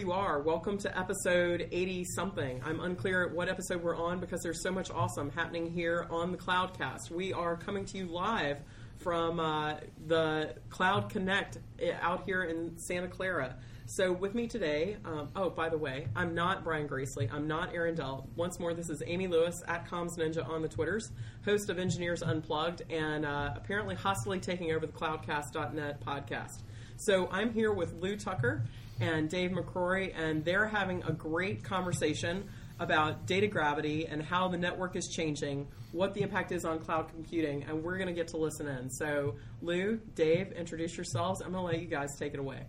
you are. Welcome to episode 80 something. I'm unclear what episode we're on because there's so much awesome happening here on the Cloudcast. We are coming to you live from uh, the Cloud Connect eh, out here in Santa Clara. So with me today, um, oh, by the way, I'm not Brian Gracely. I'm not Aaron Delp. Once more, this is Amy Lewis at Comms Ninja on the Twitters, host of Engineers Unplugged, and uh, apparently hostily taking over the Cloudcast.net podcast. So I'm here with Lew Tucker and Dave McCrory, and they're having a great conversation about data gravity and how the network is changing, what the impact is on cloud computing, and we're going to get to listen in. So, Lew, Dave, introduce yourselves. I'm going to let you guys take it away.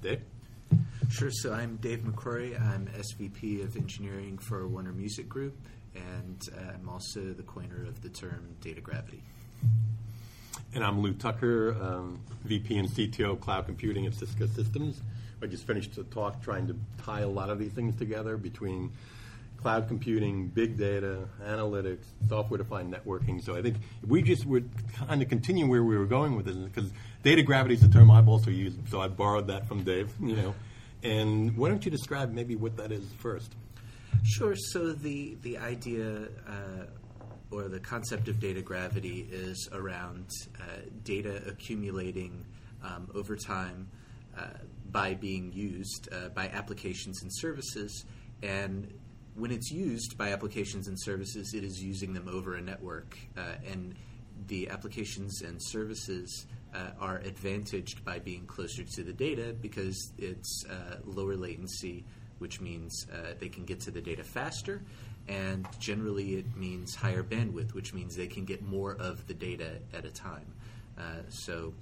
Dave? Sure. So I'm Dave McCrory. I'm SVP of Engineering for Warner Music Group, and uh, I'm also the coiner of the term data gravity. And I'm Lew Tucker, um, VP and CTO of Cloud Computing at Cisco Systems. I just finished the talk trying to tie a lot of these things together between cloud computing, big data, analytics, software-defined networking. So I think if we just would kind of continue where we were going with it, because data gravity is a term I've also used, so I borrowed that from Dave. You know, and why don't you describe maybe what that is first? Sure. So the the idea uh, or the concept of data gravity is around uh, data accumulating um, over time uh, by being used uh, by applications and services, and when it's used by applications and services, it is using them over a network, uh, and the applications and services uh, are advantaged by being closer to the data because it's uh, lower latency, which means uh, they can get to the data faster. And generally, it means higher bandwidth, which means they can get more of the data at a time. Uh, so,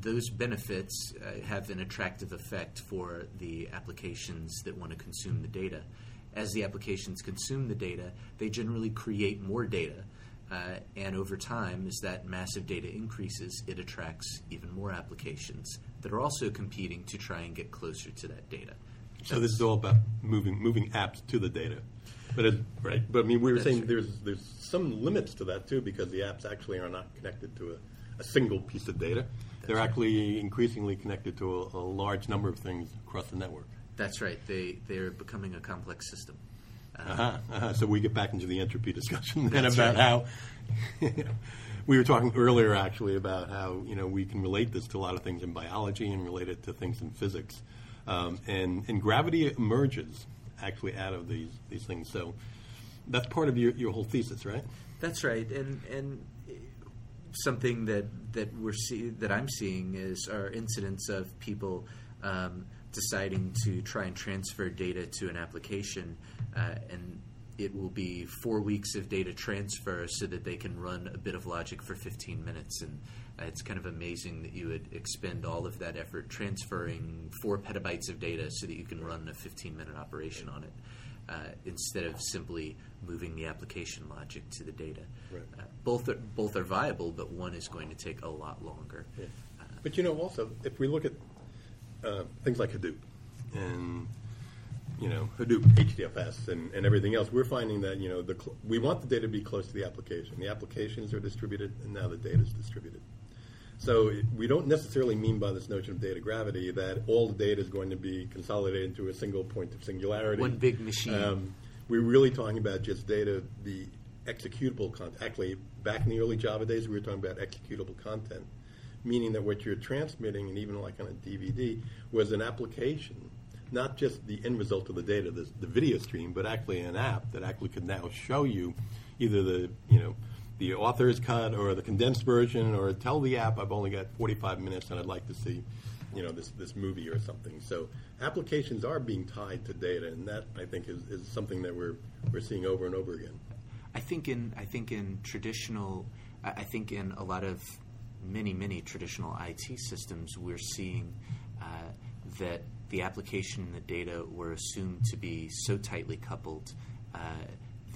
those benefits uh, have an attractive effect for the applications that want to consume the data. As the applications consume the data, they generally create more data uh, and over time, as that massive data increases, it attracts even more applications that are also competing to try and get closer to that data. So this is all about moving moving apps to the data, but it, right. But I mean, we were saying there's there's some limits to that too because the apps actually are not connected to a, a single piece of data. They're right. actually increasingly connected to a, a large number of things across the network. That's right. They they're becoming a complex system. Uh-huh, uh-huh. So we get back into the entropy discussion then about right. how we were talking earlier actually about how you know we can relate this to a lot of things in biology and relate it to things in physics, um, and and gravity emerges actually out of these these things. So that's part of your, your whole thesis, right? That's right, and and something that that we're see, that I'm seeing is our incidents of people. Um, deciding to try and transfer data to an application, uh, and it will be four weeks of data transfer so that they can run a bit of logic for 15 minutes. And uh, it's kind of amazing that you would expend all of that effort transferring four petabytes of data so that you can run a 15 minute operation on it. Uh, instead of simply moving the application logic to the data, right. Uh, both are both are viable, but one is going to take a lot longer. Yeah. Uh, but you know, also if we look at uh, things like Hadoop and you know Hadoop, HDFS, and, and everything else, we're finding that you know the cl- we want the data to be close to the application. The applications are distributed, and now the data is distributed. So we don't necessarily mean by this notion of data gravity that all the data is going to be consolidated into a single point of singularity. One big machine. Um, we're really talking about just data, the executable content. Actually, back in the early Java days, we were talking about executable content meaning that what you're transmitting, and even like on a DVD, was an application, not just the end result of the data, the, the video stream, but actually an app that actually could now show you either the you know the author's cut or the condensed version, or tell the app I've only got 45 minutes and I'd like to see you know this this movie or something. So applications are being tied to data, and that I think is, is something that we're we're seeing over and over again. I think in I think in traditional I think in a lot of many, many traditional IT systems, we're seeing uh, that the application and the data were assumed to be so tightly coupled uh,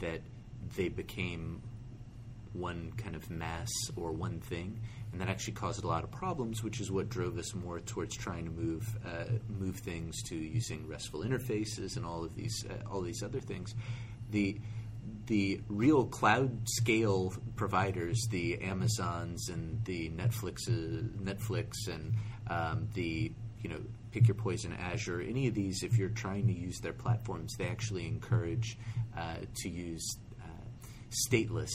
that they became one kind of mass or one thing, and that actually caused a lot of problems, which is what drove us more towards trying to move uh, move things to using RESTful interfaces and all of these uh, all these other things. The the real cloud scale providers, the Amazons and the Netflix, Netflix and um, the you know, pick your poison, Azure, any of these, if you're trying to use their platforms, they actually encourage uh, to use uh, stateless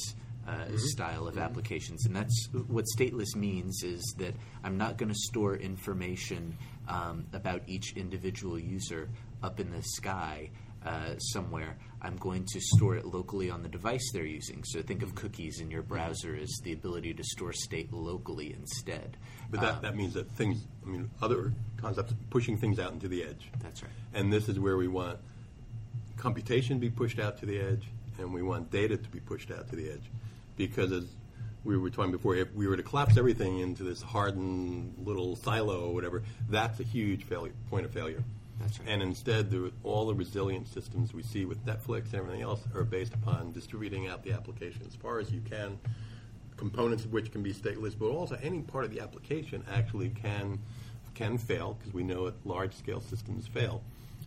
uh, style of applications. And that's what stateless means is that I'm not going to store information um, about each individual user up in the sky. Uh, somewhere, I'm going to store it locally on the device they're using. So think of cookies in your browser as the ability to store state locally instead. But that, that means that things, I mean, other concepts, pushing things out into the edge. That's right. And this is where we want computation to be pushed out to the edge, and we want data to be pushed out to the edge. Because as we were talking before, if we were to collapse everything into this hardened little silo or whatever, that's a huge failure, point of failure. That's right. And instead, the, all the resilient systems we see with Netflix and everything else are based upon distributing out the application as far as you can, components of which can be stateless, but also any part of the application actually can can fail because we know that large scale systems fail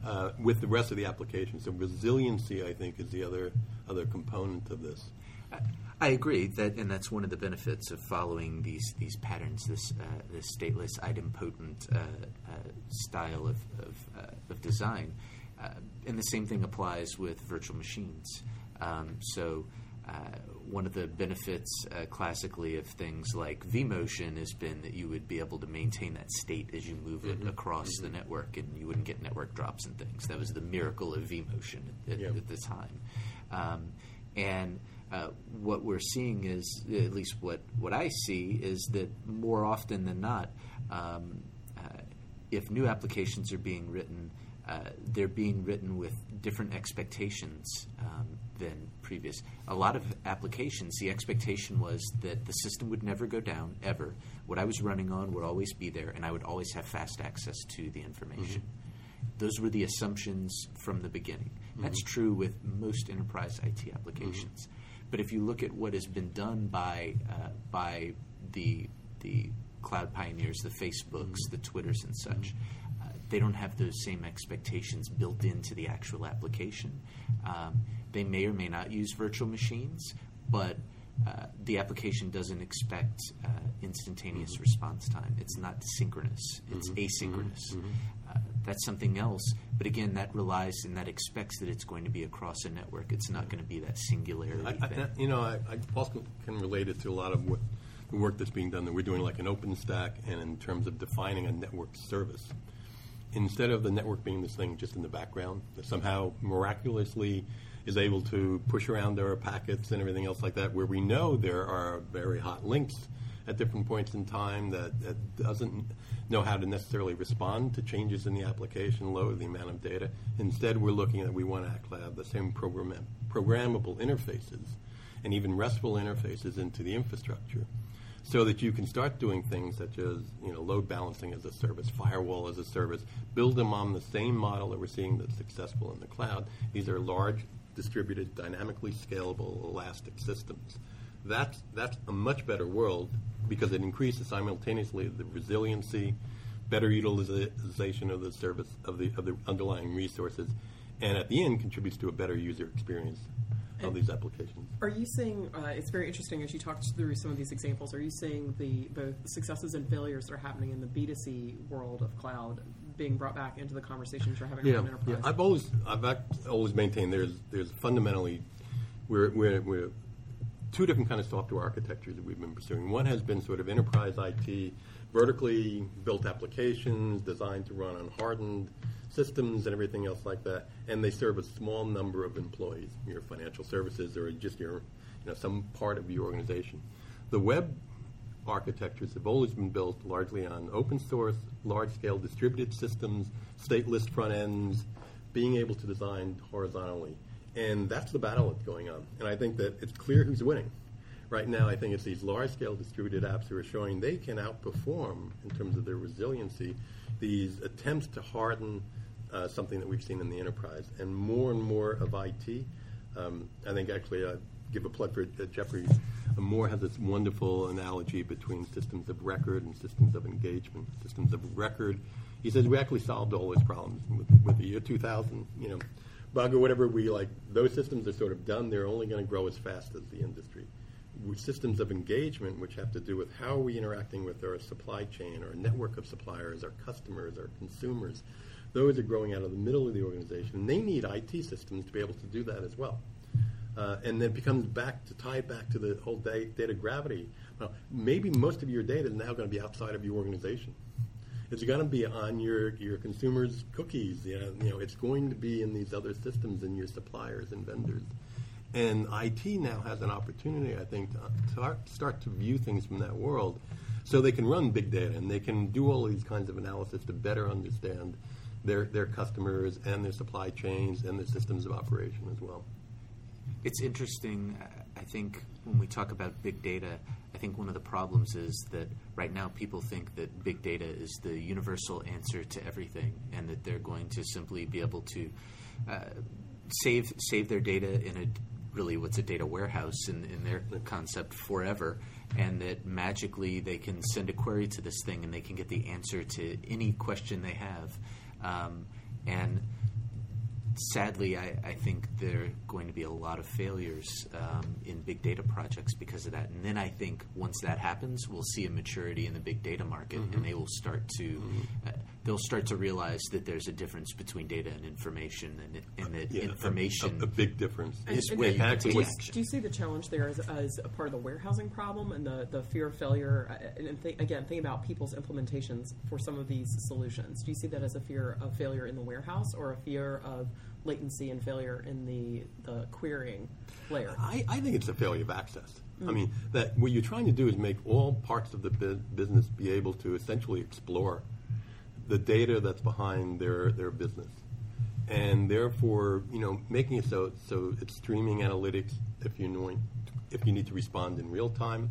uh, with the rest of the application. So resiliency, I think, is the other other component of this. I agree that, and that's one of the benefits of following these these patterns, this uh, this stateless, idempotent uh, uh, style of of, uh, of design. Uh, and the same thing applies with virtual machines. Um, so. Uh, one of the benefits uh, classically of things like vMotion has been that you would be able to maintain that state as you move it across the network, and you wouldn't get network drops and things. That was the miracle of vMotion at, Yeah. at the time. Um, and uh, what we're seeing is, at least what, what I see, is that more often than not, um, uh, if new applications are being written, uh, they're being written with different expectations um, than previous. A lot of applications, the expectation was that the system would never go down, ever. What I was running on would always be there, and I would always have fast access to the information. Those were the assumptions from the beginning. That's true with most enterprise IT applications. But if you look at what has been done by uh, by the the cloud pioneers, the Facebooks, the Twitters, and such, uh, they don't have those same expectations built into the actual application. Um, they may or may not use virtual machines, but uh, the application doesn't expect uh, instantaneous response time. It's not synchronous. It's asynchronous. Uh, that's something else. But again, that relies and that expects that it's going to be across a network. It's not going to be that singularity I. I, you know, I, I also can relate it to a lot of what the work that's being done that we're doing, like an OpenStack, and in terms of defining a network service. Instead of the network being this thing just in the background that somehow miraculously is able to push around their packets and everything else like that, where we know there are very hot links at different points in time that, that doesn't know how to necessarily respond to changes in the application load, the amount of data. Instead, we're looking at we want to actually have the same program, programmable interfaces and even RESTful interfaces into the infrastructure so that you can start doing things such as you know load balancing as a service, firewall as a service, build them on the same model that we're seeing that's successful in the cloud. These are large, distributed, dynamically scalable, elastic systems. That's that's a much better world because it increases simultaneously the resiliency, better utilization of the service of the of the underlying resources, and at the end contributes to a better user experience of these applications. Are you seeing? Uh, it's very interesting as you talked through some of these examples. Are you seeing the both successes and failures that are happening in the B two C world of cloud being brought back into the conversations you're having Yeah, around yeah. enterprise? I've always I've always maintained there's there's fundamentally we're we're, we're two different kind of software architectures that we've been pursuing. One has been sort of enterprise IT, vertically built applications designed to run on hardened systems and everything else like that, and they serve a small number of employees, your financial services or just your you know some part of your organization. The web architectures have always been built largely on open source, large scale distributed systems, stateless front ends, being able to design horizontally. And that's the battle that's going on. And I think that it's clear who's winning. Right now, I think it's these large scale distributed apps who are showing they can outperform in terms of their resiliency these attempts to harden uh, something that we've seen in the enterprise. And more and more of IT, um, I think actually, I give a plug for uh, Geoffrey uh, Moore has this wonderful analogy between systems of record and systems of engagement. Systems of record, he says we actually solved all those problems with, with the year 2000, you know, bug or whatever. We like those systems are sort of done. They're only going to grow as fast as the industry. systems of engagement, which have to do with how are we interacting with our supply chain, our network of suppliers, our customers, our consumers. Those are growing out of the middle of the organization, and they need IT systems to be able to do that as well. Uh, and then it becomes back to tie back to the whole data gravity. Well, maybe most of your data is now going to be outside of your organization. It's going to be on your, your consumers' cookies. You know, you know, it's going to be in these other systems and your suppliers and vendors. And IT now has an opportunity, I think, to start to view things from that world so they can run big data and they can do all these kinds of analysis to better understand their, their customers and their supply chains and their systems of operation as well. It's interesting. I think when we talk about big data, I think one of the problems is that right now people think that big data is the universal answer to everything, and that they're going to simply be able to uh, save save their data in a really what's a data warehouse in, in their concept forever, and that magically they can send a query to this thing and they can get the answer to any question they have, um, and sadly, I, I, think there are going to be a lot of failures um, in big data projects because of that. And then I think once that happens, we'll see a maturity in the big data market, mm-hmm. and they will start to mm-hmm. uh, they'll start to realize that there's a difference between data and information, and, and that yeah, information a, a, big difference is where you can take action. Do you see the challenge there as, as, a part of the warehousing problem and the, the fear of failure? Uh, and th- again, think about people's implementations for some of these solutions. Do you see that as a fear of failure in the warehouse or a fear of latency and failure in the, the querying layer? I, I think it's a failure of access. Mm. I mean, that what you're trying to do is make all parts of the bu- business be able to essentially explore the data that's behind their, their business. And therefore, you know, making it so so it's streaming analytics if you know if you need to respond in real time.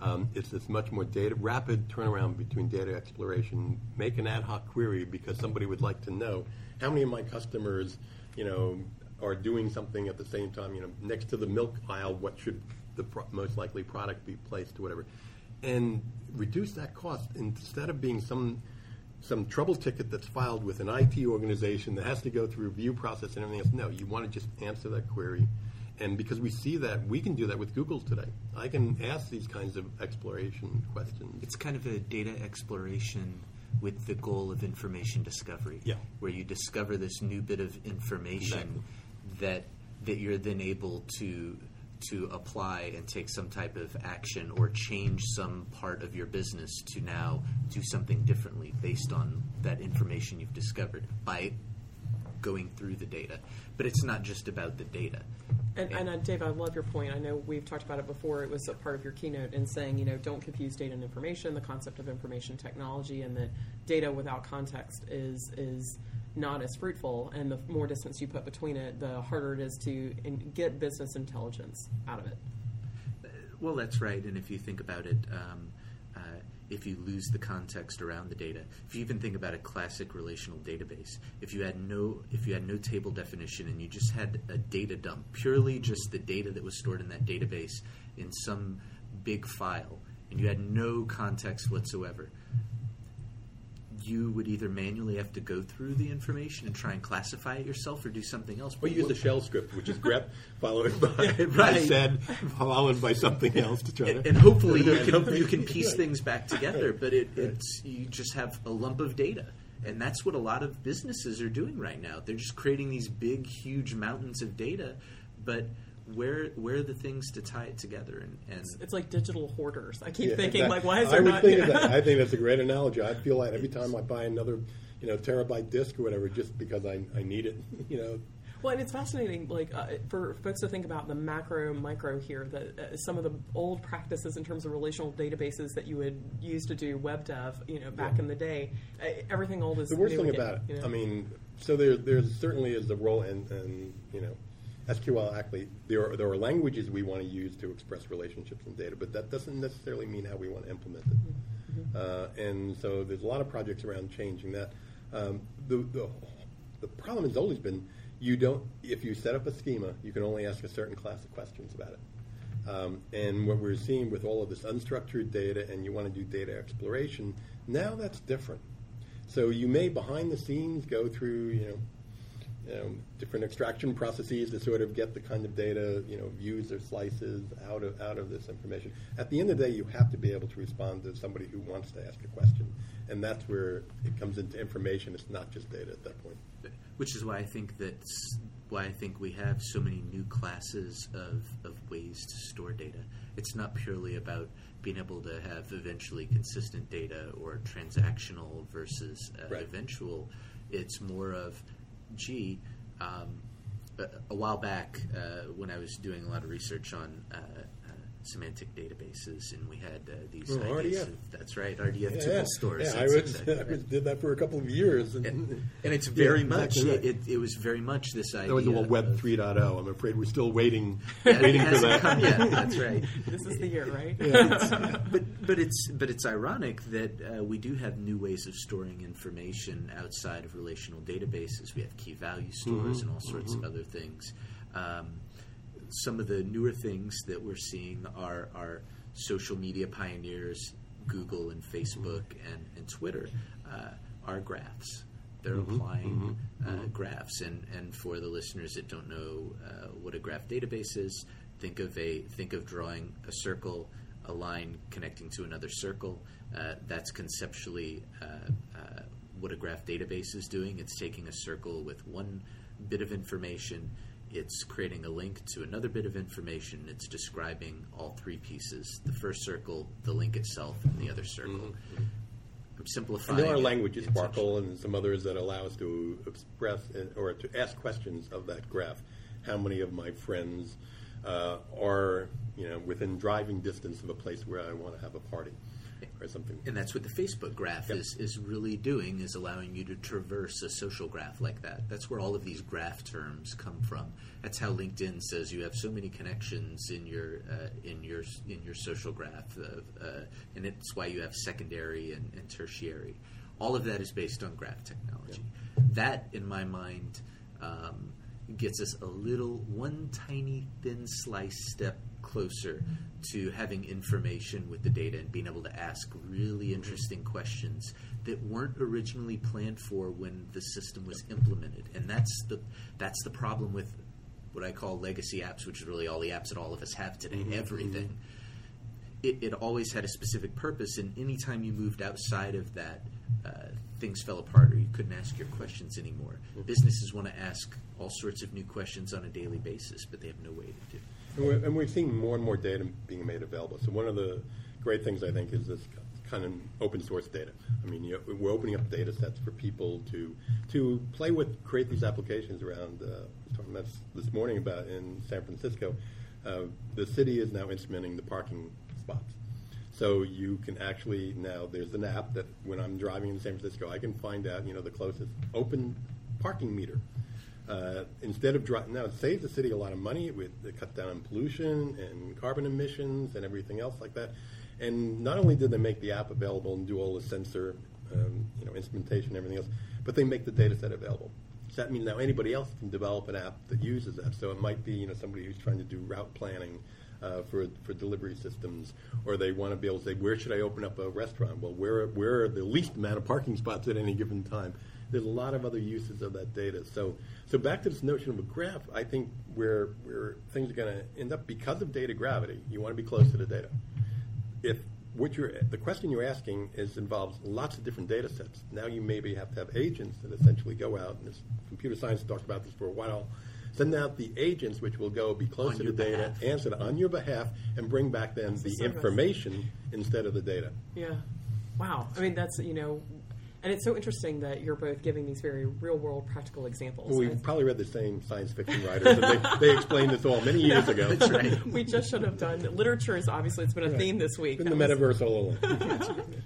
Um, it's this much more data rapid turnaround between data exploration. Make an ad hoc query because somebody would like to know how many of my customers you know, are doing something at the same time, you know, next to the milk aisle, what should the pro- most likely product be placed or whatever, and reduce that cost instead of being some some trouble ticket that's filed with an IT organization that has to go through review process and everything else. No, you want to just answer that query. And because we see that, we can do that with Google today. I can ask these kinds of exploration questions. It's kind of a data exploration with the goal of information discovery. Yeah. Where you discover this new bit of information exactly. that that you're then able to to apply and take some type of action or change some part of your business to now do something differently based on that information you've discovered by going through the data. But it's not just about the data. And, and uh, Dave, I love your point. I know we've talked about it before. It was a part of your keynote in saying, you know, don't confuse data and information, the concept of information technology, and that data without context is is not as fruitful. And the more distance you put between it, the harder it is to in, get business intelligence out of it. Well, that's right. And if you think about it, um, if you lose the context around the data. If you even think about a classic relational database, if you had no if you had no table definition and you just had a data dump, purely just the data that was stored in that database in some big file, and you had no context whatsoever, you would either manually have to go through the information and try and classify it yourself or do something else. Or use a shell script, which is grep followed by, right. sed, followed by something else to try and, to... And hopefully you can, you can piece things back together, but it, it's you just have a lump of data. And that's what a lot of businesses are doing right now. They're just creating these big, huge mountains of data, but – where where are the things to tie it together and, and it's, it's, like digital hoarders i keep yeah, thinking like why is there I not think that. i think that's a great analogy i feel like every time i buy another you know terabyte disk or whatever just because i, I need it you know well, and it's fascinating, like uh, for folks to think about the macro, micro here. That uh, some of the old practices in terms of relational databases that you would use to do web dev, you know, back yeah. in the day, uh, everything old is. The worst thing again, about it, you know? I mean, so there, there certainly is the role, and, and you know, SQL actually, there are, there are languages we want to use to express relationships in data, but that doesn't necessarily mean how we want to implement it. Mm-hmm. Uh, and so there's a lot of projects around changing that. Um, the, the, the problem has always been you don't, if you set up a schema, you can only ask a certain class of questions about it. Um, and what we're seeing with all of this unstructured data and you want to do data exploration, now that's different. So you may behind the scenes go through, you know, you know, different extraction processes to sort of get the kind of data, you know, views or slices out of out of this information. At the end of the day, you have to be able to respond to somebody who wants to ask a question, and that's where it comes into information. It's not just data at that point. Which is why I think that's why I think we have so many new classes of, of ways to store data. It's not purely about being able to have eventually consistent data or transactional versus uh, Right. eventual. It's more of, gee, um, a, a while back uh, when I was doing a lot of research on uh, semantic databases, and we had uh, these Oh, ideas. RDF. Of, that's right, RDF Yeah, tuple stores. yeah, I was, exactly I right. was did that for a couple of years, and, and, and it's very Yeah, much exactly right. it, it was very much this idea that was the Web of- 3.0. I'm afraid we're still waiting, waiting for hasn't that. come yet. That's right. This is the year, right? but but it's but it's ironic that uh, we do have new ways of storing information outside of relational databases. We have key value stores Mm-hmm. and all sorts of other things. Um, some of the newer things that we're seeing are are social media pioneers, Google and Facebook and, and Twitter, uh, are graphs. They're Mm-hmm. applying Uh, graphs, and, and for the listeners that don't know uh, what a graph database is, think of a think of drawing a circle, a line connecting to another circle. Uh, that's conceptually uh, uh, what a graph database is doing. It's taking a circle with one bit of information. It's creating a link to another bit of information. It's describing all three pieces: the first circle, the link itself, and the other circle. I'm simplifying. And there are languages, SPARQL and some others, that allow us to express or to ask questions of that graph. How many of my friends uh, are, you know, within driving distance of a place where I want to have a party or something? And that's what the Facebook graph Yep. is, is really doing, is allowing you to traverse a social graph like that. That's where all of these graph terms come from. That's how LinkedIn says you have so many connections in your uh, in your in your social graph, of, uh, and it's why you have secondary and, and tertiary. All of that is based on graph technology. That, in my mind, um, gets us a little one tiny thin slice step closer to having information with the data and being able to ask really interesting questions that weren't originally planned for when the system was implemented. And that's the that's the problem with what I call legacy apps, which is really all the apps that all of us have today, everything. It, it always had a specific purpose, and anytime you moved outside of that, uh, things fell apart or you couldn't ask your questions anymore. Businesses want to ask all sorts of new questions on a daily basis, but they have no way to do. it. And we're, and we're seeing more and more data being made available. So one of the great things I think is this kind of open source data. I mean, you know, we're opening up data sets for people to to play with, create these applications around. Uh, I was talking about this, this morning about in San Francisco. Uh, the city is now instrumenting the parking spots. So you can actually now there's an app that when I'm driving in San Francisco, I can find out you know the closest open parking meter. Uh, instead of driving, now it saves the city a lot of money. With it cuts down on pollution and carbon emissions and everything else like that. And not only did they make the app available and do all the sensor, um, you know, instrumentation and everything else, but they make the data set available. So that means now anybody else can develop an app that uses that. So it might be you know somebody who's trying to do route planning uh, for for delivery systems, or they want to be able to say where should I open up a restaurant? Well, where where are the least amount of parking spots at any given time? There's a lot of other uses of that data. So so back to this notion of a graph, I think where where things are going to end up because of data gravity, you want to be close to the data. If what you're the question you're asking is involves lots of different data sets. Now you maybe have to have agents that essentially go out, and this computer science talked about this for a while. Send out the agents which will go be close On to the your data, behalf. answer it on your behalf, and bring back then the information instead of the data. Yeah. Wow. I mean, that's, you know, and it's so interesting that you're both giving these very real world practical examples. Well, we've probably read the same science fiction writers, and they, they explained this all many years ago. That's right. we just should have done literature is obviously it's been a Right. theme this week. In the That was- metaverse all along.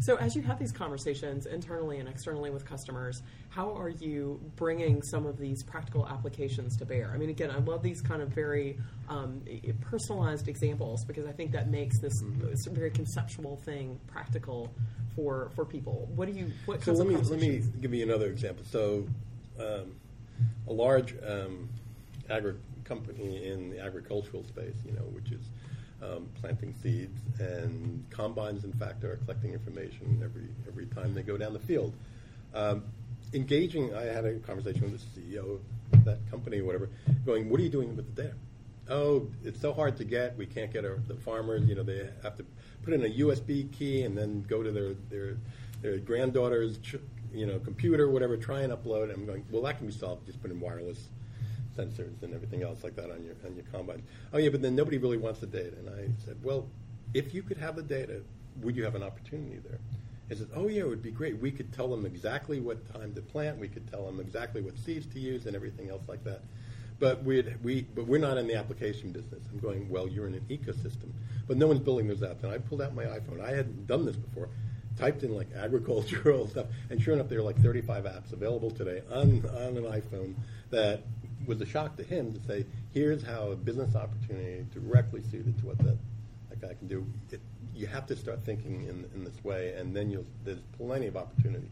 So as you have these conversations internally and externally with customers, how are you bringing some of these practical applications to bear? I mean, again, I love these kind of very um, personalized examples because I think that makes this, Mm-hmm. very conceptual thing practical for for people. What do you? What So let me let me give you another example. So, um, a large um, agri company in the agricultural space, you know, which is um, planting seeds, and combines, in fact, are collecting information every every time they go down the field. Um, engaging. I had a conversation with the CEO of that company, whatever, going, "What are you doing with the data?" Oh, it's so hard to get. We can't get our, the farmers. You know, they have to put in a USB key and then go to their their, their granddaughter's, you know, computer, whatever, try and upload. I'm going, well, that can be solved. Just put in wireless sensors and everything else like that on your on your combine. Oh yeah, but then nobody really wants the data. And I said, well, if you could have the data, would you have an opportunity there? He said, oh yeah, it would be great. We could tell them exactly what time to plant. We could tell them exactly what seeds to use and everything else like that. But we'd, we but we're not in the application business. I'm going, well, you're in an ecosystem, but no one's building those apps. And I pulled out my iPhone. I hadn't done this before. Typed in like agricultural stuff, and sure enough, there are like 35 apps available today on on an iPhone that was a shock to him to say, here's how a business opportunity directly suited to what that, that guy can do. It, you have to start thinking in, in this way, and then you'll, there's plenty of opportunity.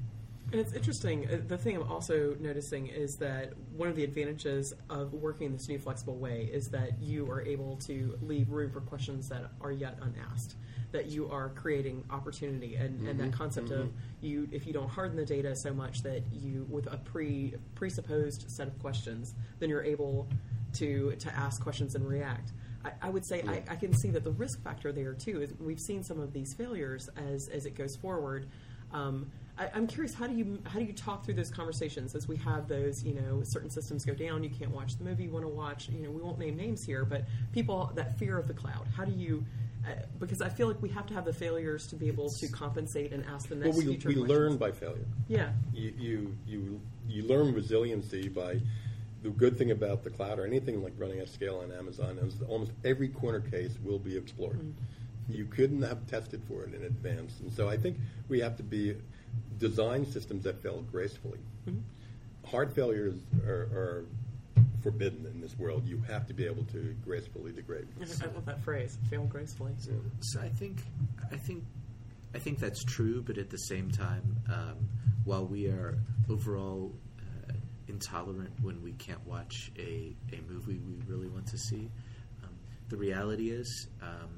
And it's interesting. uh, The thing I'm also noticing is that one of the advantages of working in this new flexible way is that you are able to leave room for questions that are yet unasked. That you are creating opportunity, and, and that concept of you, if you don't harden the data so much that you, with a pre presupposed set of questions, then you're able to to ask questions and react. I, would say I, I can see that the risk factor there too is we've seen some of these failures as as it goes forward. Um, I, I'm curious how do you how do you talk through those conversations as we have those you know certain systems go down you can't watch the movie you want to watch you know we won't name names here but people that fear of the cloud how do you uh, because I feel like we have to have the failures to be able to compensate and ask the Well, next we, future we questions. learn by failure. yeah You, you, you, you learn resiliency by the good thing about the cloud or anything like running at scale on Amazon is that almost every corner case will be explored. You couldn't have tested for it in advance. And so I think we have to be design systems that fail gracefully. Hard failures are, are forbidden in this world. You have to be able to gracefully degrade. I love that phrase fail gracefully So I think I think I think that's true, but at the same time, um, while we are overall uh, intolerant when we can't watch a, a movie we really want to see, um, the reality is um,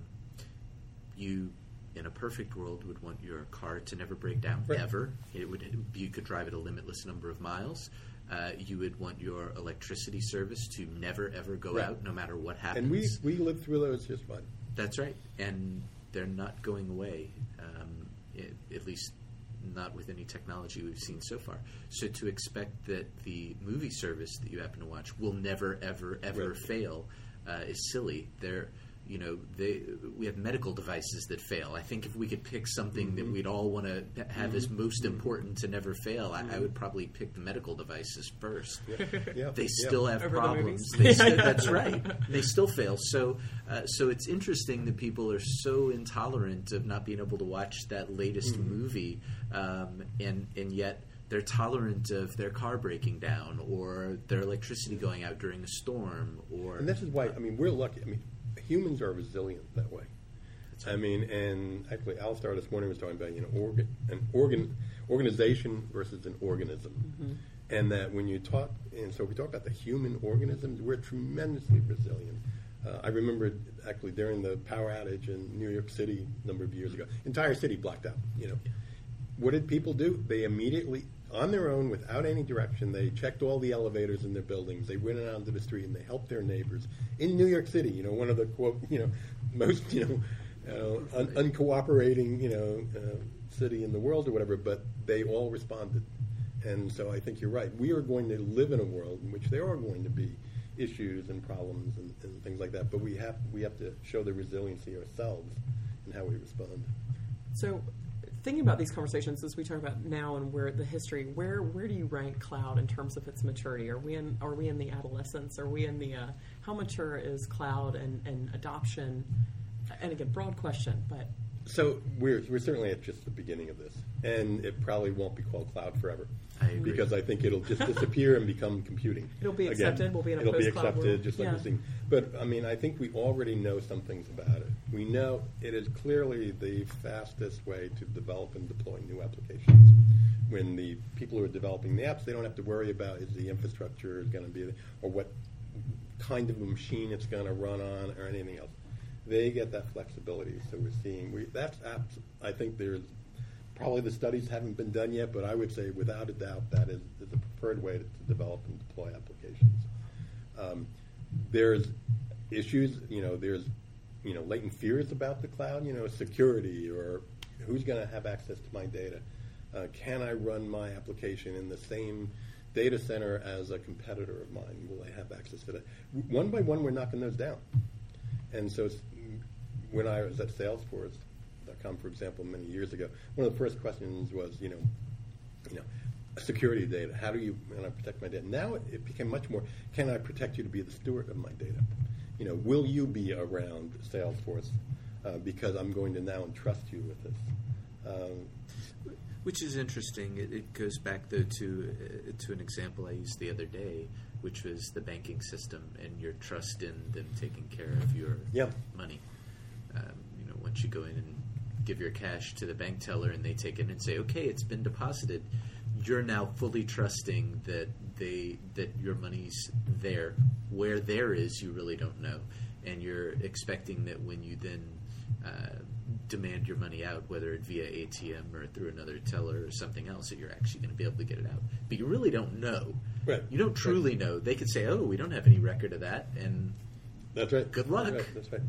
you. In a perfect world, would want your car to never break down Right. ever. It would you could drive it a limitless number of miles. Uh, you would want your electricity service to never ever go Right. out, no matter what happens. And we, we lived through those just fine. That's right, and they're not going away. Um, it, at least not with any technology we've seen so far. So to expect that the movie service that you happen to watch will never, ever, ever Right. fail uh, is silly. They're you know, they, we have medical devices that fail. I think if we could pick something that we'd all want to have as most important to never fail, I, I would probably pick the medical devices first. Yeah. They Yeah. still have Over problems. movies. They still, that's right. They still fail. So, uh, so it's interesting that people are so intolerant of not being able to watch that latest Mm-hmm. movie, um, and and yet they're tolerant of their car breaking down or their electricity going out during a storm. Or And this is why, I mean, we're lucky. I mean, humans are resilient that way. I mean, and actually, Alistair this morning was talking about, you know, organ, an organ, organization versus an organism. And that when you talk, and so we talk about the human organisms, we're tremendously resilient. Uh, I remember actually during the power outage in New York City a number of years ago, entire city blacked out, you know. What did people do? They immediately, on their own, without any direction, they checked all the elevators in their buildings. They went out onto the street and they helped their neighbors in New York City. You know, one of the quote, you know, most you know, uh, un- uncooperating, you know, uh, city in the world or whatever. But they all responded, and so I think you're right. We are going to live in a world in which there are going to be issues and problems and, and things like that. But we have we have to show the resiliency ourselves in how we respond. So, thinking about these conversations as we talk about now and where the history, where where do you rank cloud in terms of its maturity? Are we in are we in the adolescence? Are we in the uh, how mature is cloud and, and adoption? And again, broad question, but So we're we're certainly at just the beginning of this, and it probably won't be called cloud forever. I agree. Because I think it'll just disappear and become computing. It'll be Again, accepted. We'll be in a it'll be post-cloud accepted, world. just like Yeah. we're seeing. But I mean, I think we already know some things about it. We know it is clearly the fastest way to develop and deploy new applications. When the people who are developing the apps, they don't have to worry about is the infrastructure is going to be, or what kind of a machine it's going to run on, or anything else. They get that flexibility. So we're seeing we that's apps. I think there's probably the studies haven't been done yet, but I would say without a doubt that is, is the preferred way to, to develop and deploy applications. Um, there's issues, you know, there's you know latent fears about the cloud, you know, security or who's going to have access to my data. Uh, can I run my application in the same data center as a competitor of mine? Will I have access to that? One by one, we're knocking those down. And so when I was at Salesforce.com, for example, many years ago, one of the first questions was, you know, you know, security data. How do you can I protect my data? Now it became much more. Can I protect you to be the steward of my data? You know, will you be around Salesforce uh, because I'm going to now entrust you with this? Um, which is interesting. It, it goes back though to uh, to an example I used the other day, which was the banking system and your trust in them taking care of your money. Um, you know, once you go in and give your cash to the bank teller and they take it and say, "Okay, it's been deposited," you're now fully trusting that they that your money's there. Where there is, you really don't know, and you're expecting that when you then uh, demand your money out, whether it via ATM or through another teller or something else, that you're actually going to be able to get it out. But you really don't know. Right. You don't truly right. know. They could say, "Oh, we don't have any record of that," and that's right. Good luck. That's right. That's right.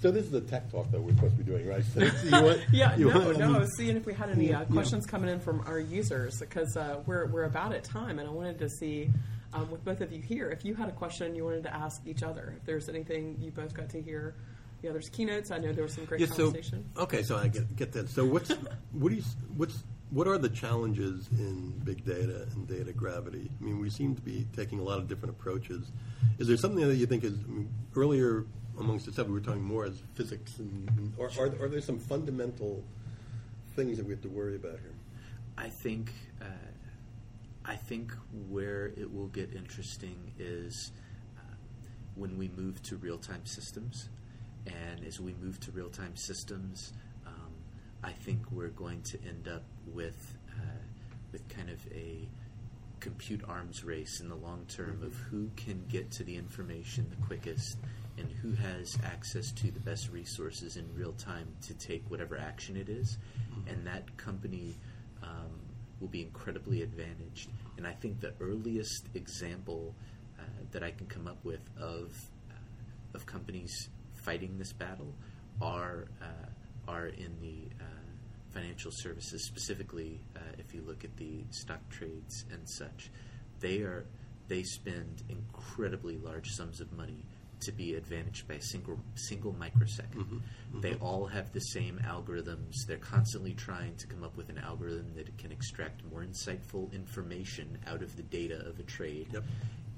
So this is the tech talk that we're supposed to be doing, right? So you want, yeah, you no, want, no. I was seeing if we had any uh, questions yeah. coming in from our users because uh, we're we're about at time, and I wanted to see um, with both of you here if you had a question you wanted to ask each other. If there's anything you both got to hear the others' keynotes. I know there was some great yeah, conversation. Okay, so I get get that. So what's what do you what's what are the challenges in big data and data gravity? I mean, we seem to be taking a lot of different approaches. Is there something that you think is I mean, earlier amongst the stuff we were talking more as physics, and, or are, are there some fundamental things that we have to worry about here? I think uh, I think where it will get interesting is uh, when we move to real time systems. And as we move to real time systems, um, I think we're going to end up with uh, with kind of a compute arms race in the long term of who can get to the information the quickest and who has access to the best resources in real time to take whatever action it is. Mm-hmm. and that company um, will be incredibly advantaged. And I think the earliest example uh, that I can come up with of uh, of companies fighting this battle are uh, are in the uh, financial services, specifically uh, if you look at the stock trades and such. They are they spend incredibly large sums of money to be advantaged by a single single microsecond. Mm-hmm. Mm-hmm. They all have the same algorithms. They're constantly trying to come up with an algorithm that can extract more insightful information out of the data of a trade. Yep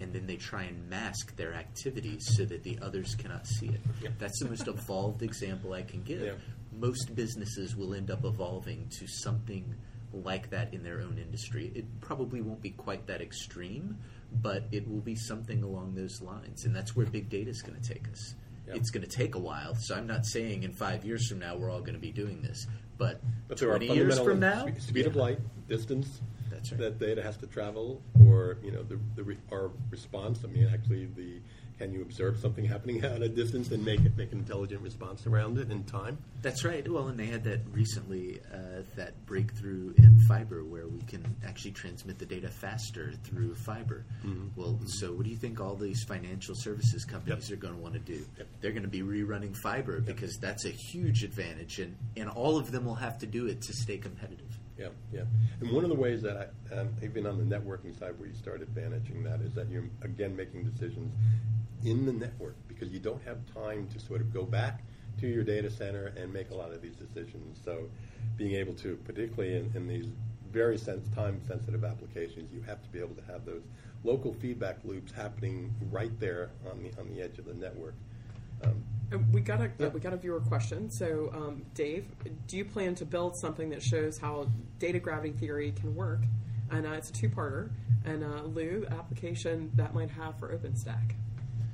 and then they try and mask their activities so that the others cannot see it. Yep. That's the most evolved example I can give. Yeah. Most businesses will end up evolving to something like that in their own industry. It probably won't be quite that extreme, but it will be something along those lines, and that's where big data is going to take us. Yep. It's going to take a while, so I'm not saying in five years from now we're all going to be doing this, but, but 20 years from now, speed yeah. of light, distance, that's right. that data has to travel, or you know, the, the re- our response. I mean, actually, the can you observe something happening at a distance and make it make an intelligent response around it in time? That's right. Well, and they had that recently, uh, that breakthrough in fiber where we can actually transmit the data faster through fiber. Mm-hmm. Well, mm-hmm. so what do you think all these financial services companies yep. are going to want to do? Yep. They're going to be rerunning fiber yep. because that's a huge advantage, and, and all of them will have to do it to stay competitive. Yeah, yeah. And one of the ways that I, um, even on the networking side where you start advantaging that is that you're, again, making decisions in the network because you don't have time to sort of go back to your data center and make a lot of these decisions. So being able to, particularly in, in these very sense, time-sensitive applications, you have to be able to have those local feedback loops happening right there on the on the edge of the network. Um, uh, we got a yeah. we got a viewer question. So, um, Dave, do you plan to build something that shows how data gravity theory can work? And uh, it's a two-parter. And uh, Lew, application that might have for OpenStack.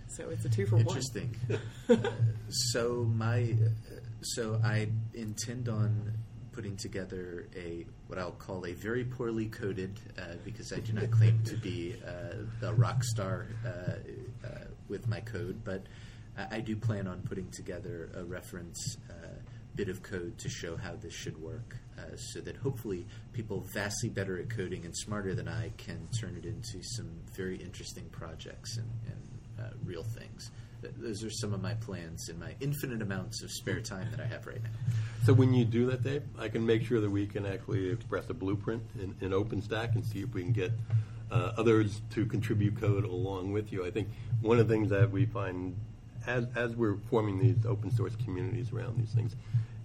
So it's a two for Interesting. one. Interesting. uh, so my so I intend on putting together a what I'll call a very poorly coded uh, because I do not claim to be uh, a rock star uh, with my code, but I do plan on putting together a reference uh, bit of code to show how this should work, uh, so that hopefully people vastly better at coding and smarter than I can turn it into some very interesting projects and, and uh, real things. Th- Those are some of my plans in my infinite amounts of spare time that I have right now. So when you do that, Dave, I can make sure that we can actually express a blueprint in, in OpenStack and see if we can get uh, others to contribute code along with you. I think one of the things that we find as, as we're forming these open source communities around these things,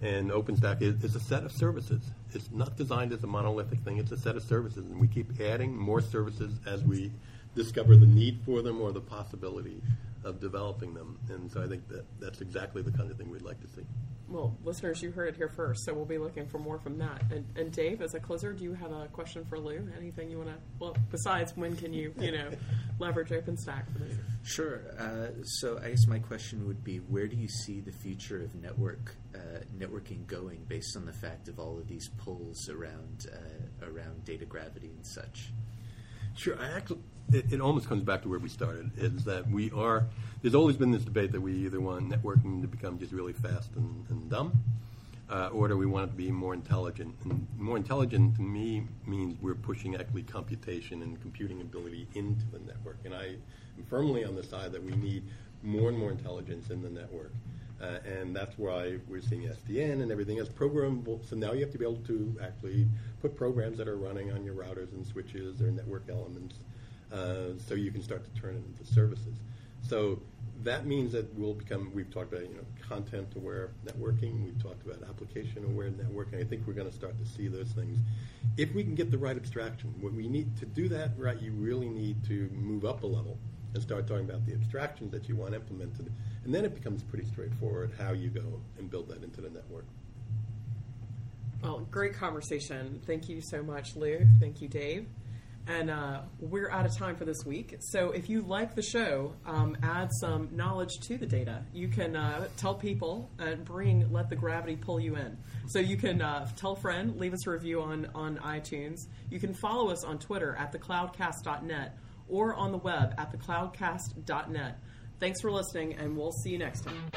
and OpenStack is, is a set of services. It's not designed as a monolithic thing. It's a set of services, and we keep adding more services as we discover the need for them or the possibility of developing them. And so I think that that's exactly the kind of thing we'd like to see. Well, listeners, you heard it here first, so we'll be looking for more from that. And, and Dave, as a closer, do you have a question for Lew? Anything you want to? Well, besides, when can you, you know, leverage OpenStack for this? Sure. Uh, so I guess my question would be, where do you see the future of network uh, networking going, based on the fact of all of these pulls around uh, around data gravity and such? Sure. I actually, it, it almost comes back to where we started. Is that we are. There's always been this debate that we either want networking to become just really fast and, and dumb, uh, or do we want it to be more intelligent? And more intelligent to me means we're pushing actually computation and computing ability into the network. And I am firmly on the side that we need more and more intelligence in the network. Uh, and that's why we're seeing SDN and everything as programmable. So now you have to be able to actually put programs that are running on your routers and switches or network elements, uh, so you can start to turn it into services. So that means that we'll become. We've talked about you know content-aware networking. We've talked about application-aware networking. I think we're going to start to see those things if we can get the right abstraction. What we need to do that right, you really need to move up a level and start talking about the abstractions that you want implemented. And then it becomes pretty straightforward how you go and build that into the network. Well, great conversation. Thank you so much, Lew. Thank you, Dave. And uh, we're out of time for this week. So if you like the show, um, add some knowledge to the data. You can uh, tell people and bring Let the Gravity pull you in. So you can uh, tell a friend, leave us a review on, on iTunes. You can follow us on Twitter at thecloudcast.net or on the web at thecloudcast.net. Thanks for listening, and we'll see you next time.